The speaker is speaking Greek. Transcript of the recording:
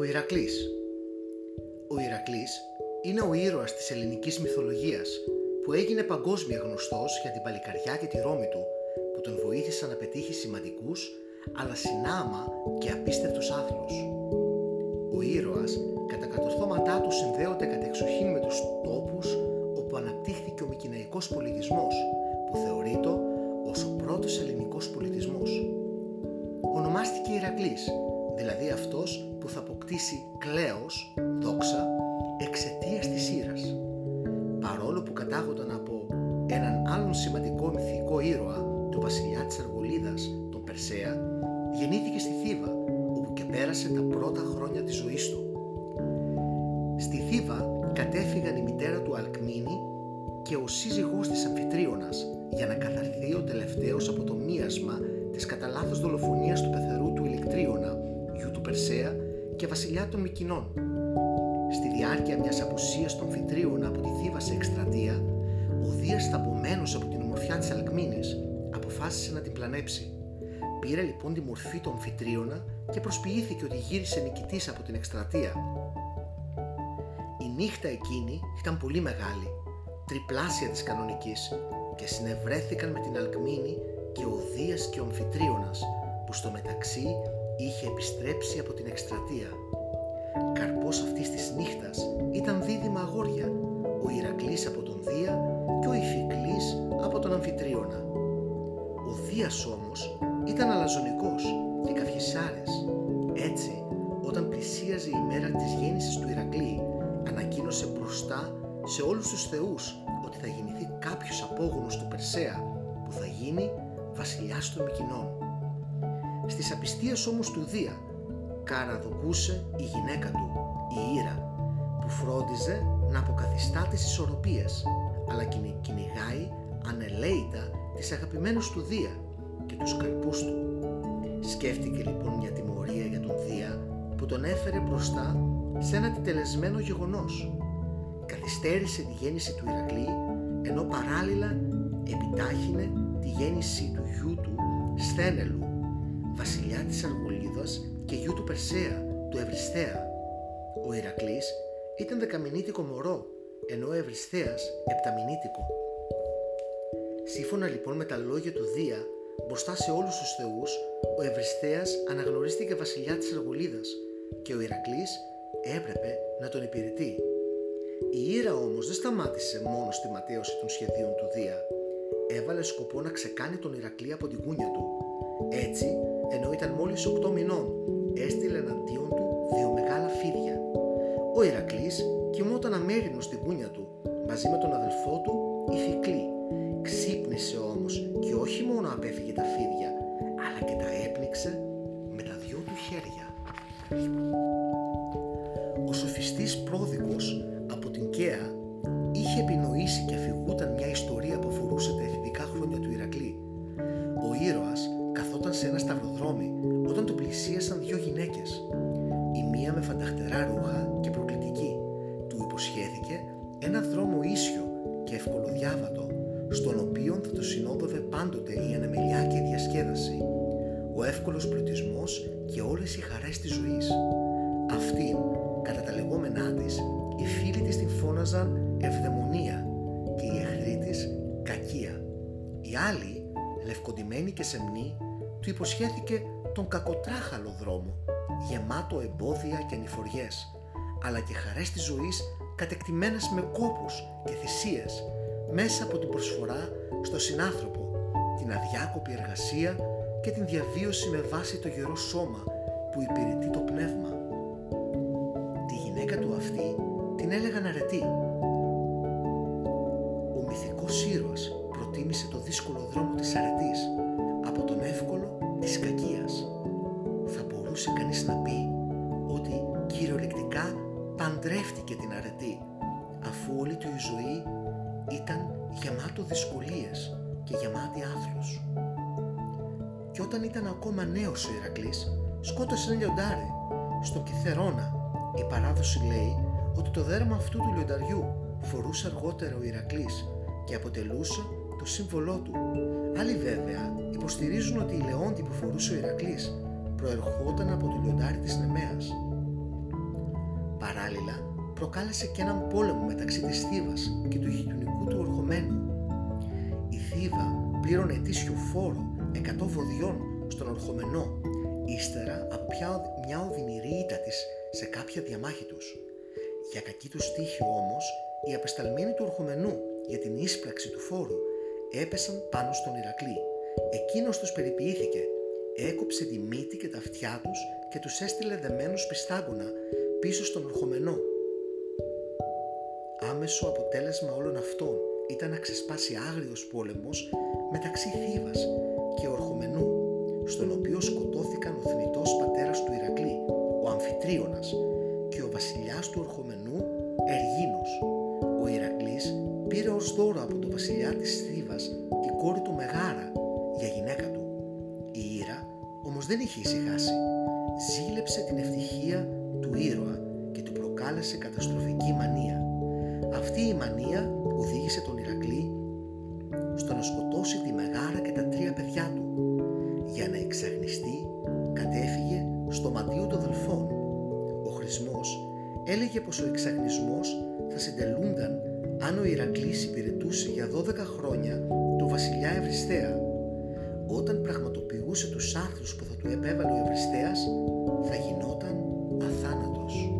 Ο Ηρακλής Ο Ηρακλής είναι ο ήρωας της ελληνικής μυθολογίας που έγινε παγκόσμια γνωστός για την παλικαριά και τη ρόμη του που τον βοήθησαν να πετύχει σημαντικούς αλλά συνάμα και απίστευτους άθλους. Ο ήρωας κατά κατορθώματά του συνδέονται κατεξοχήν με τους τόπους όπου αναπτύχθηκε ο μικυναϊκός πολιτισμός που θεωρείται ως ο πρώτος ελληνικός πολιτισμός. Ονομάστηκε Ηρακλής δηλαδή αυτός που θα αποκτήσει κλέος, δόξα, εξαιτίας της σύρας. Παρόλο που κατάγονταν από έναν άλλον σημαντικό μυθικό ήρωα, τον βασιλιά της Αργολίδας, τον Περσέα, γεννήθηκε στη Θήβα, όπου και πέρασε τα πρώτα χρόνια της ζωής του. Στη Θήβα κατέφυγαν η μητέρα του Αλκμίνη και ο σύζυγός της Αμφιτρίωνας για να καθαρθεί ο τελευταίος από το μίασμα της κατά λάθος δολοφονίας του πεθερού του Ηλεκτρίωνα γιου του Περσέα και βασιλιά των Μικινών. Στη διάρκεια μιας απουσίας των Φιτρίων από τη Θήβα σε εκστρατεία, ο Δίας θαμπομένος από την ομορφιά της Αλκμίνης αποφάσισε να την πλανέψει. Πήρε λοιπόν τη μορφή των Φιτρίωνα και προσποιήθηκε ότι γύρισε νικητής από την εκστρατεία. Η νύχτα εκείνη ήταν πολύ μεγάλη, τριπλάσια της κανονικής και συνευρέθηκαν με την Αλκμίνη και ο Δίας και ο Αμφιτρίωνας που στο μεταξύ είχε επιστρέψει από την εκστρατεία. Καρπός αυτής της νύχτας ήταν δίδυμα αγόρια, ο Ηρακλής από τον Δία και ο Ιφικλής από τον Αμφιτρίωνα. Ο Δίας όμως ήταν αλαζονικός και καυχησάρες. Έτσι, όταν πλησίαζε η μέρα της γέννησης του Ηρακλή, ανακοίνωσε μπροστά σε όλους τους θεούς ότι θα γεννηθεί κάποιος απόγονος του Περσέα που θα γίνει βασιλιάς των Μικινών. Στις απιστίες όμως του Δία καραδοκούσε η γυναίκα του, η Ήρα, που φρόντιζε να αποκαθιστά τις ισορροπίες, αλλά κυνηγάει ανελαίητα τις αγαπημένους του Δία και τους καρπούς του. Σκέφτηκε λοιπόν μια τιμωρία για τον Δία που τον έφερε μπροστά σε ένα τιτελεσμένο γεγονός. Καθυστέρησε τη γέννηση του Ηρακλή ενώ παράλληλα επιτάχυνε τη γέννηση του γιού του Σθένελου βασιλιά της Αργολίδας και γιου του Περσέα, του Ευρυσθέα. Ο Ηρακλής ήταν δεκαμηνίτικο μωρό, ενώ ο Ευρυσθέας επταμηνίτικο. Σύμφωνα λοιπόν με τα λόγια του Δία, μπροστά σε όλους τους θεούς, ο Ευρυσθέας αναγνωρίστηκε βασιλιά της Αργολίδας και ο Ηρακλής έπρεπε να τον υπηρετεί. Η Ήρα όμως δεν σταμάτησε μόνος στη ματέωση των σχεδίων του Δία. Έβαλε σκοπό να ξεκάνει τον Ηρακλή από την κούνια του. Έτσι, ενώ ήταν μόλις 8 μηνών, έστειλε εναντίον του δύο μεγάλα φίδια. Ο Ηρακλής κοιμόταν αμέρινο στην κούνια του, μαζί με τον αδελφό του Ιφικλή. Ξύπνησε όμως και όχι μόνο απέφυγε τα φίδια, αλλά και τα έπνιξε με τα δυο του χέρια. Ο σοφιστής πρόδικος από την Καία είχε επινοήσει και αφηγούταν μια ιστορία που αφορούσε τα εφηβικά χρόνια του Ηρακλή. Ο ήρωας καθόταν σε ένα σταυροδρόμι όταν το πλησίασαν δύο γυναίκες. Η μία με φανταχτερά ρούχα και προκλητική. Του υποσχέθηκε ένα δρόμο ίσιο και ευκολοδιάβατο, στον οποίο θα το συνόδευε πάντοτε η ανεμελιά και η διασκέδαση, ο εύκολος πλουτισμός και όλες οι χαρές της ζωής. Αυτήν, κατά τα λεγόμενά της, οι φίλοι της την φώναζαν ευδαιμονία και οι εχθροί της κακία. Οι άλλοι, λευκοντημένοι και σεμνοί, του υποσχέθηκε τον κακοτράχαλο δρόμο, γεμάτο εμπόδια και ανηφοριές, αλλά και χαρές της ζωής κατεκτημένες με κόπους και θυσίες, μέσα από την προσφορά στο συνάνθρωπο, την αδιάκοπη εργασία και την διαβίωση με βάση το γερό σώμα που υπηρετεί το πνεύμα. Τη γυναίκα του αυτή την έλεγαν αρετή. Ο μυθικός ήρωας προτίμησε το δύσκολο δρόμο της αρετής από τον εύκολο της κακίας. Θα μπορούσε κανείς να πει ότι κυριολεκτικά παντρεύτηκε την αρετή αφού όλη του η ζωή ήταν γεμάτο δυσκολίες και γεμάτη άθλος. Και όταν ήταν ακόμα νέος ο Ηρακλής, σκότωσε ένα λιοντάρι. Στο Κιθερώνα η παράδοση λέει ότι το δέρμα αυτού του λιονταριού φορούσε αργότερα ο Ηρακλής και αποτελούσε το σύμβολό του. Άλλοι βέβαια υποστηρίζουν ότι η λεόντη που φορούσε ο Ηρακλής προερχόταν από το λιοντάρι της Νεμαίας. Παράλληλα, προκάλεσε και έναν πόλεμο μεταξύ της Θήβας και του γειτονικού του ορχομένου. Η Θήβα πλήρωνε ετήσιο φόρο 100 βοδιών στον ορχομενό, ύστερα από μια οδυνηρή ήττα της σε κάποια διαμάχη τους. Για κακή τους στίχη όμως, οι απεσταλμένοι του ορχομενού για την ίσπραξη του φόρου έπεσαν πάνω στον Ηρακλή. Εκείνος τους περιποιήθηκε, έκοψε τη μύτη και τα αυτιά τους και τους έστειλε δεμένους πιστάγωνα πίσω στον ορχομενό. Άμεσο αποτέλεσμα όλων αυτών ήταν να ξεσπάσει άγριος πόλεμος μεταξύ Θήβας και Ορχομενού, στον οποίο σκοτώθηκαν ο θνητός πατέρας του Ηρακλή, ο Αμφιτρίωνας, και ο βασιλιάς του Ορχομενού, Εργίνος. Ο Ηρακλής πήρε ως δώρο από τον βασιλιά της Θήβας την κόρη του Μεγάρα για γυναίκα του. Η Ήρα όμως δεν είχε ησυχάσει. Ζήλεψε την ευτυχία του ήρωα και του προκάλεσε καταστροφική μανία. Αυτή η μανία οδήγησε τον Ηρακλή στο να σκοτώσει τη Μεγάρα και τα τρία παιδιά του. Για να εξαγνιστεί κατέφυγε στο μαντίο των Δελφών. Ο Χρυσμός έλεγε πως ο εξαγνισμός θα συντελούνταν αν ο Ηρακλής υπηρετούσε για 12 χρόνια το βασιλιά Ευριστέα. Όταν πραγματοποιούσε τους άρθρους που θα του επέβαλε ο Ευριστέας θα γινόταν αθάνατος.